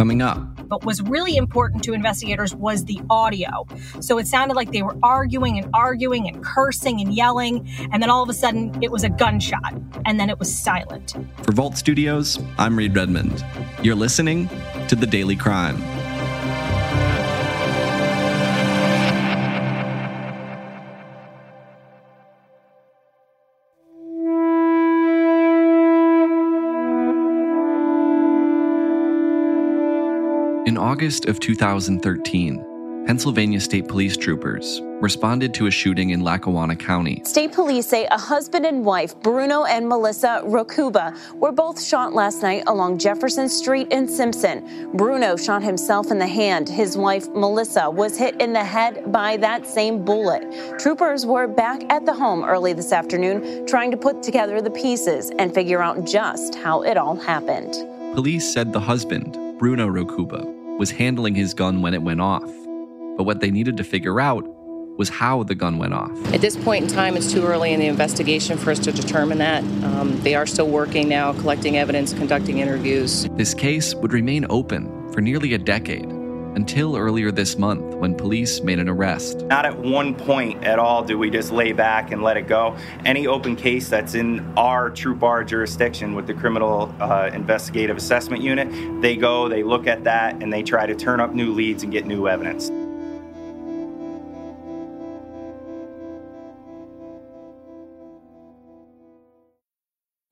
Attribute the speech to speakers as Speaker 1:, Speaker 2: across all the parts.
Speaker 1: Coming up.
Speaker 2: But was really important to investigators was the audio. So it sounded like they were arguing and arguing and cursing and yelling. And then all of a sudden, it was a gunshot. And then it was silent.
Speaker 1: For Vault Studios, I'm Reed Redmond. You're listening to The Daily Crime. August of 2013, Pennsylvania State Police troopers responded to a shooting in Lackawanna County.
Speaker 3: State police say a husband and wife, Bruno and Melissa Rocuba, were both shot last night along Jefferson Street in Simpson. Bruno shot himself in the hand. His wife, Melissa, was hit in the head by that same bullet. Troopers were back at the home early this afternoon trying to put together the pieces and figure out just how it all happened.
Speaker 1: Police said the husband, Bruno Rocuba, was handling his gun when it went off. But what they needed to figure out was how the gun went off.
Speaker 4: At this point in time, it's too early in the investigation for us to determine that. Um, they are still working now, collecting evidence, conducting interviews.
Speaker 1: This case would remain open for nearly a decade until earlier this month when police made an arrest.
Speaker 5: Not at one point at all do we just lay back and let it go. Any open case that's in our Troop R jurisdiction with the Criminal uh, Investigative Assessment Unit, they go, they look at that, and they try to turn up new leads and get new evidence.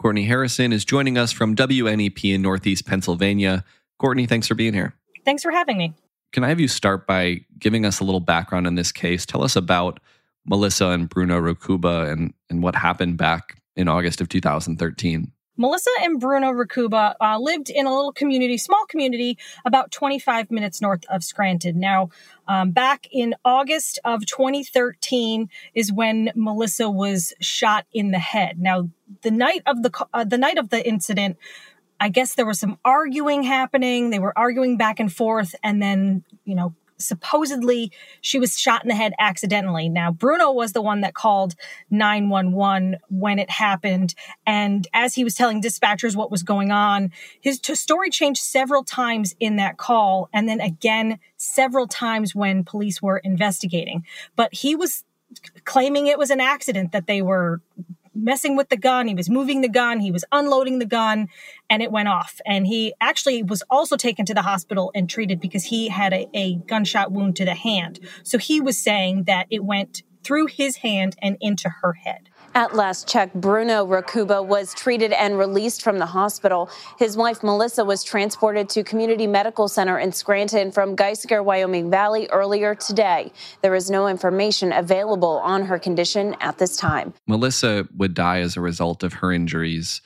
Speaker 1: Courtney Harrison is joining us from WNEP in Northeast Pennsylvania. Courtney, thanks for being here.
Speaker 2: Thanks for having me.
Speaker 1: Can I have you start by giving us a little background in this case? Tell us about Melissa and Bruno Rocuba and, and what happened back in August of 2013.
Speaker 2: Melissa and Bruno Rocuba uh, lived in a little community, small community, about 25 minutes north of Scranton. Now, um, back in August of 2013 is when Melissa was shot in the head. Now, the night of the uh, the night of the incident, I guess there was some arguing happening. They were arguing back and forth, and then you know supposedly she was shot in the head accidentally. Now, Bruno was the one that called 911 when it happened. And as he was telling dispatchers what was going on, his story changed several times in that call. And then again, several times when police were investigating. But he was claiming it was an accident that they were messing with the gun. He was moving the gun. He was unloading the gun and it went off. And he actually was also taken to the hospital and treated because he had a, a gunshot wound to the hand. So he was saying that it went through his hand and into her head.
Speaker 3: At last check, Bruno Rocuba was treated and released from the hospital. His wife, Melissa, was transported to Community Medical Center in Scranton from Geisinger, Wyoming Valley earlier today. There is no information available on her condition at this time.
Speaker 1: Melissa would die as a result of her injuries.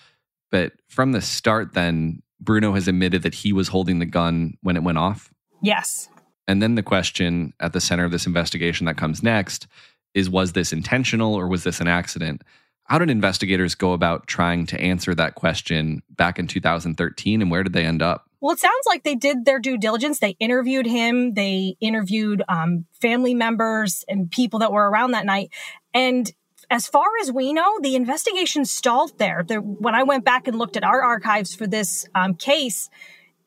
Speaker 1: But from the start, then, Bruno has admitted that he was holding the gun when it went off.
Speaker 2: Yes.
Speaker 1: And then the question at the center of this investigation that comes next is was this intentional or was this an accident? How did investigators go about trying to answer that question back in 2013 and where did they end up?
Speaker 2: Well, it sounds like they did their due diligence. They interviewed him, they interviewed um, family members and people that were around that night. And as far as we know, the investigation stalled there. when I went back and looked at our archives for this um, case,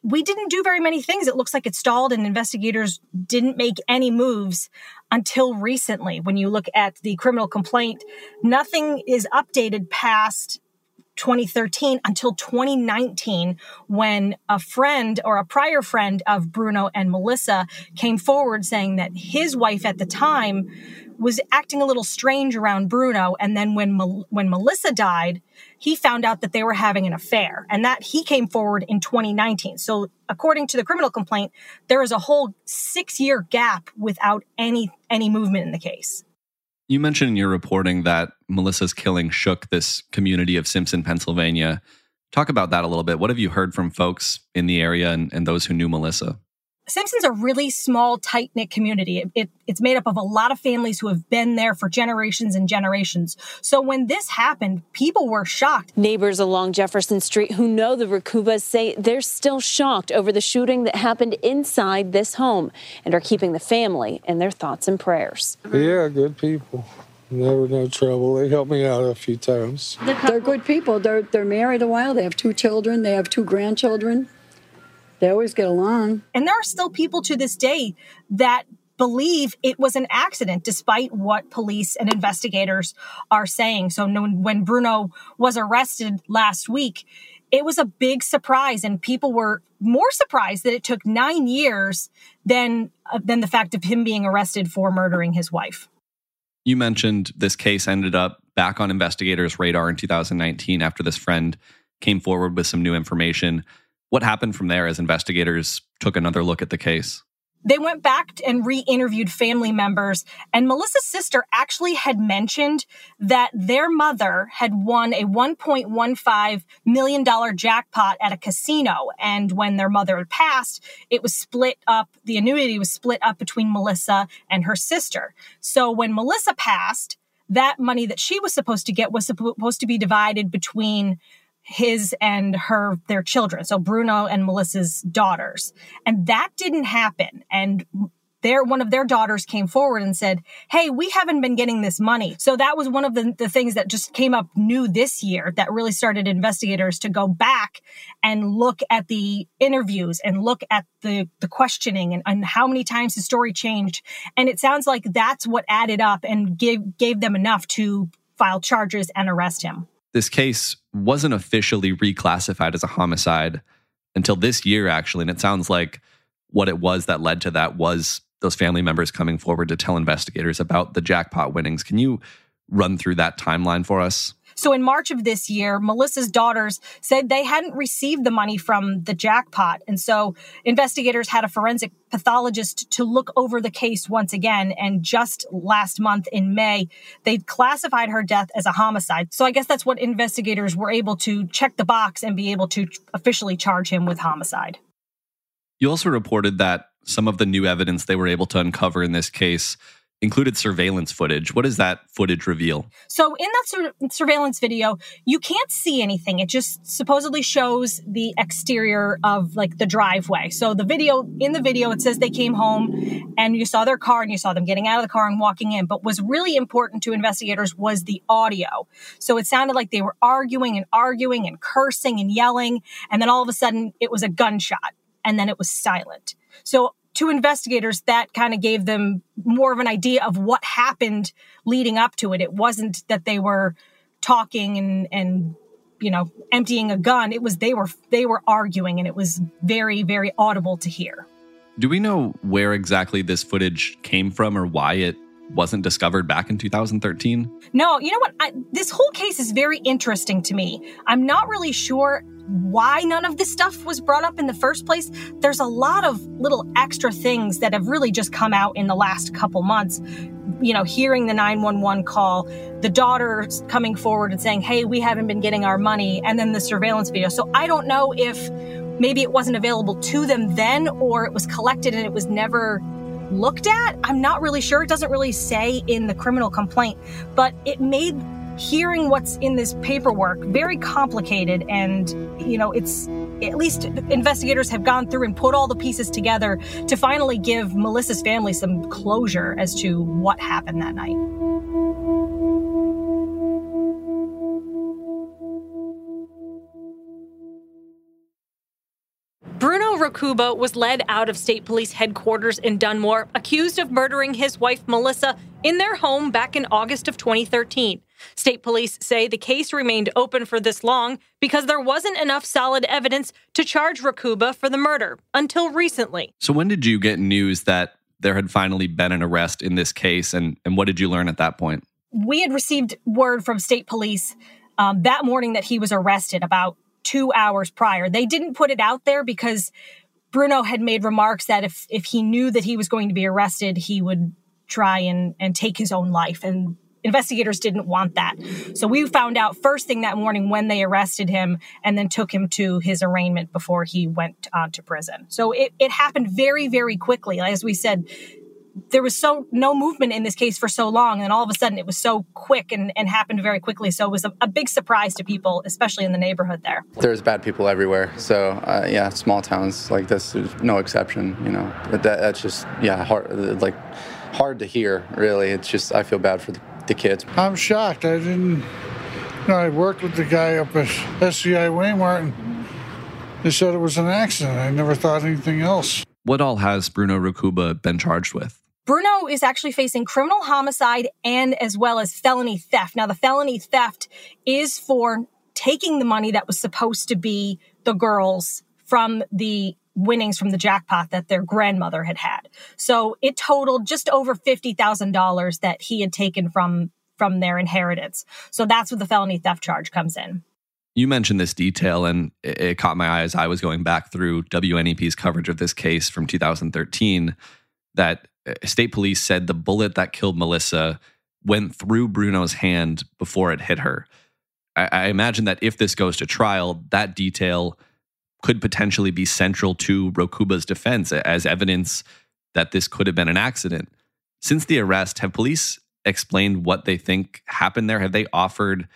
Speaker 2: we didn't do very many things. It looks like it stalled and investigators didn't make any moves until recently. When you look at the criminal complaint, nothing is updated past 2013 until 2019 when a friend or a prior friend of Bruno and Melissa came forward saying that his wife at the time was acting a little strange around Bruno. And then when, when Melissa died, he found out that they were having an affair and that he came forward in 2019. So according to the criminal complaint, there is a whole six year gap without any, any movement in the case.
Speaker 1: You mentioned in your reporting that Melissa's killing shook this community of Simpson, Pennsylvania. Talk about that a little bit. What have you heard from folks in the area and, and those who knew Melissa?
Speaker 2: Simpson's a really small, tight knit community. It, it, it's made up of a lot of families who have been there for generations and generations. So when this happened, people were shocked.
Speaker 3: Neighbors along Jefferson Street who know the Rocubas say they're still shocked over the shooting that happened inside this home and are keeping the family in their thoughts and prayers.
Speaker 6: Yeah, good people. Never no trouble. They helped me out a few times.
Speaker 7: They're good people. They're they're married a while. They have two children. They have two grandchildren They always get along.
Speaker 2: And there are still people to this day that believe it was an accident despite what police and investigators are saying. So when Bruno was arrested last week, it was a big surprise and people were more surprised that it took 9 years than uh, than the fact of him being arrested for murdering his wife.
Speaker 1: You mentioned this case ended up back on investigators' radar in 2019 after this friend came forward with some new information. What happened from there as investigators took another look at the case?
Speaker 2: they went back and re interviewed family members. And Melissa's sister actually had mentioned that their mother had won a $1.15 million jackpot at a casino. And when their mother had passed, it was split up, the annuity was split up between Melissa and her sister. So when Melissa passed, that money that she was supposed to get was supposed to be divided between his and her their children. So bruno and melissa's daughters. And that didn't happen. And their one of their daughters came forward and said hey we haven't been getting this money. So that was one of the, the things that just came up new this year that really started investigators to go back and look at the interviews and look at the, the questioning and, and how many times the story changed. And it sounds like that's what added up and gave gave them enough to file charges and arrest him
Speaker 1: this case wasn't officially reclassified as a homicide until this year, actually. And it sounds like what it was that led to that was those family members coming forward to tell investigators about the jackpot winnings. Can you run through that timeline for us?
Speaker 2: So in March of this year, Melissa's daughters said they hadn't received the money from the jackpot. And so investigators had a forensic pathologist to look over the case once again. And just last month in May, they classified her death as a homicide. So I guess that's what investigators were able to check the box and be able to officially charge him with homicide.
Speaker 1: You also reported that some of the new evidence they were able to uncover in this case included surveillance footage. What does that footage reveal?
Speaker 2: So, in that sur- surveillance video, you can't see anything. It just supposedly shows the exterior of like the driveway. So, the video, in the video, it says they came home and you saw their car and you saw them getting out of the car and walking in. But was really important to investigators was the audio. So, it sounded like they were arguing and arguing and cursing and yelling. And then all of a sudden, it was a gunshot and then it was silent. So, to investigators, that kind of gave them more of an idea of what happened leading up to it. It wasn't that they were talking and, and, you know, emptying a gun. It was they were they were arguing and it was very, very audible to hear.
Speaker 1: Do we know where exactly this footage came from or why it wasn't discovered back in 2013?
Speaker 2: No, you know what? I, this whole case is very interesting to me. I'm not really sure why none of this stuff was brought up in the first place. There's a lot of little extra things that have really just come out in the last couple months. You know, hearing the 911 call, the daughter coming forward and saying, Hey, we haven't been getting our money, and then the surveillance video. So I don't know if maybe it wasn't available to them then or it was collected and it was never looked at. I'm not really sure. It doesn't really say in the criminal complaint, but it made hearing what's in this paperwork very complicated and you know it's at least investigators have gone through and put all the pieces together to finally give melissa's family some closure as to what happened that night
Speaker 8: Bruno Rocuba was led out of state police headquarters in Dunmore, accused of murdering his wife Melissa in their home back in August of 2013. State police say the case remained open for this long because there wasn't enough solid evidence to charge Rocuba for the murder until recently.
Speaker 1: So, when did you get news that there had finally been an arrest in this case, and, and what did you learn at that point?
Speaker 2: We had received word from state police um, that morning that he was arrested about two hours prior. They didn't put it out there because Bruno had made remarks that if if he knew that he was going to be arrested, he would try and and take his own life and investigators didn't want that. So we found out first thing that morning when they arrested him and then took him to his arraignment before he went on to prison. So it, it happened very, very quickly. As we said, there was so no movement in this case for so long and all of a sudden it was so quick and, and happened very quickly so it was a, a big surprise to people especially in the neighborhood there
Speaker 9: there's bad people everywhere so uh, yeah small towns like this is no exception you know but that, that's just yeah hard like hard to hear really it's just i feel bad for the the kids.
Speaker 6: I'm shocked. I didn't. You know, I worked with the guy up at SCI Waymart, and They said it was an accident. I never thought anything else.
Speaker 1: What all has Bruno Rocuba been charged with?
Speaker 2: Bruno is actually facing criminal homicide and as well as felony theft. Now, the felony theft is for taking the money that was supposed to be the girls from the winnings from the jackpot that their grandmother had had. So it totaled just over $50,000 that he had taken from from their inheritance. So that's where the felony theft charge comes in.
Speaker 1: You mentioned this detail, and it, it caught my eye as I was going back through WNEP's coverage of this case from 2013. That Uh, state police said the bullet that killed Melissa went through Bruno's hand before it hit her. I, I imagine that if this goes to trial, that detail could potentially be central to Rocuba's defense as evidence that this could have been an accident. Since the arrest, have police explained what they think happened there? Have they offered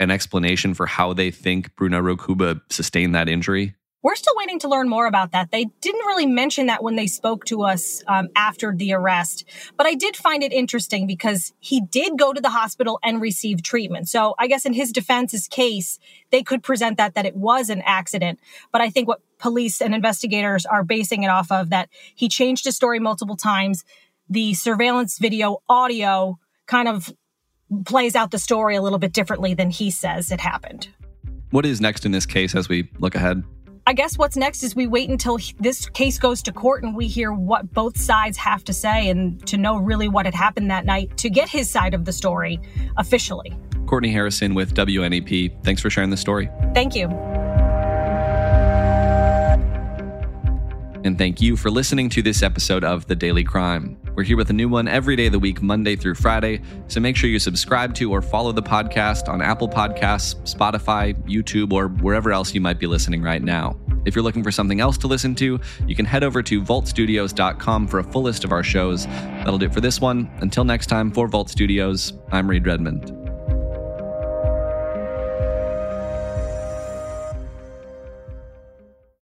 Speaker 1: an explanation for how they think Bruno Rocuba sustained that injury?
Speaker 2: We're still waiting to learn more about that. They didn't really mention that when they spoke to us um, after the arrest, but I did find it interesting because he did go to the hospital and receive treatment. So I guess in his defense's case, they could present that that it was an accident. But I think what police and investigators are basing it off of that he changed his story multiple times. The surveillance video audio kind of plays out the story a little bit differently than he says it happened.
Speaker 1: What is next in this case as we look ahead?
Speaker 2: I guess what's next is we wait until this case goes to court and we hear what both sides have to say and to know really what had happened that night to get his side of the story officially.
Speaker 1: Courtney Harrison with WNEP. Thanks for sharing the story.
Speaker 2: Thank you.
Speaker 1: And thank you for listening to this episode of The Daily Crime. We're here with a new one every day of the week, Monday through Friday. So make sure you subscribe to or follow the podcast on Apple Podcasts, Spotify, YouTube, or wherever else you might be listening right now. If you're looking for something else to listen to, you can head over to vaultstudios.com for a full list of our shows. That'll do it for this one. Until next time, for Vault Studios, I'm Reed Redmond.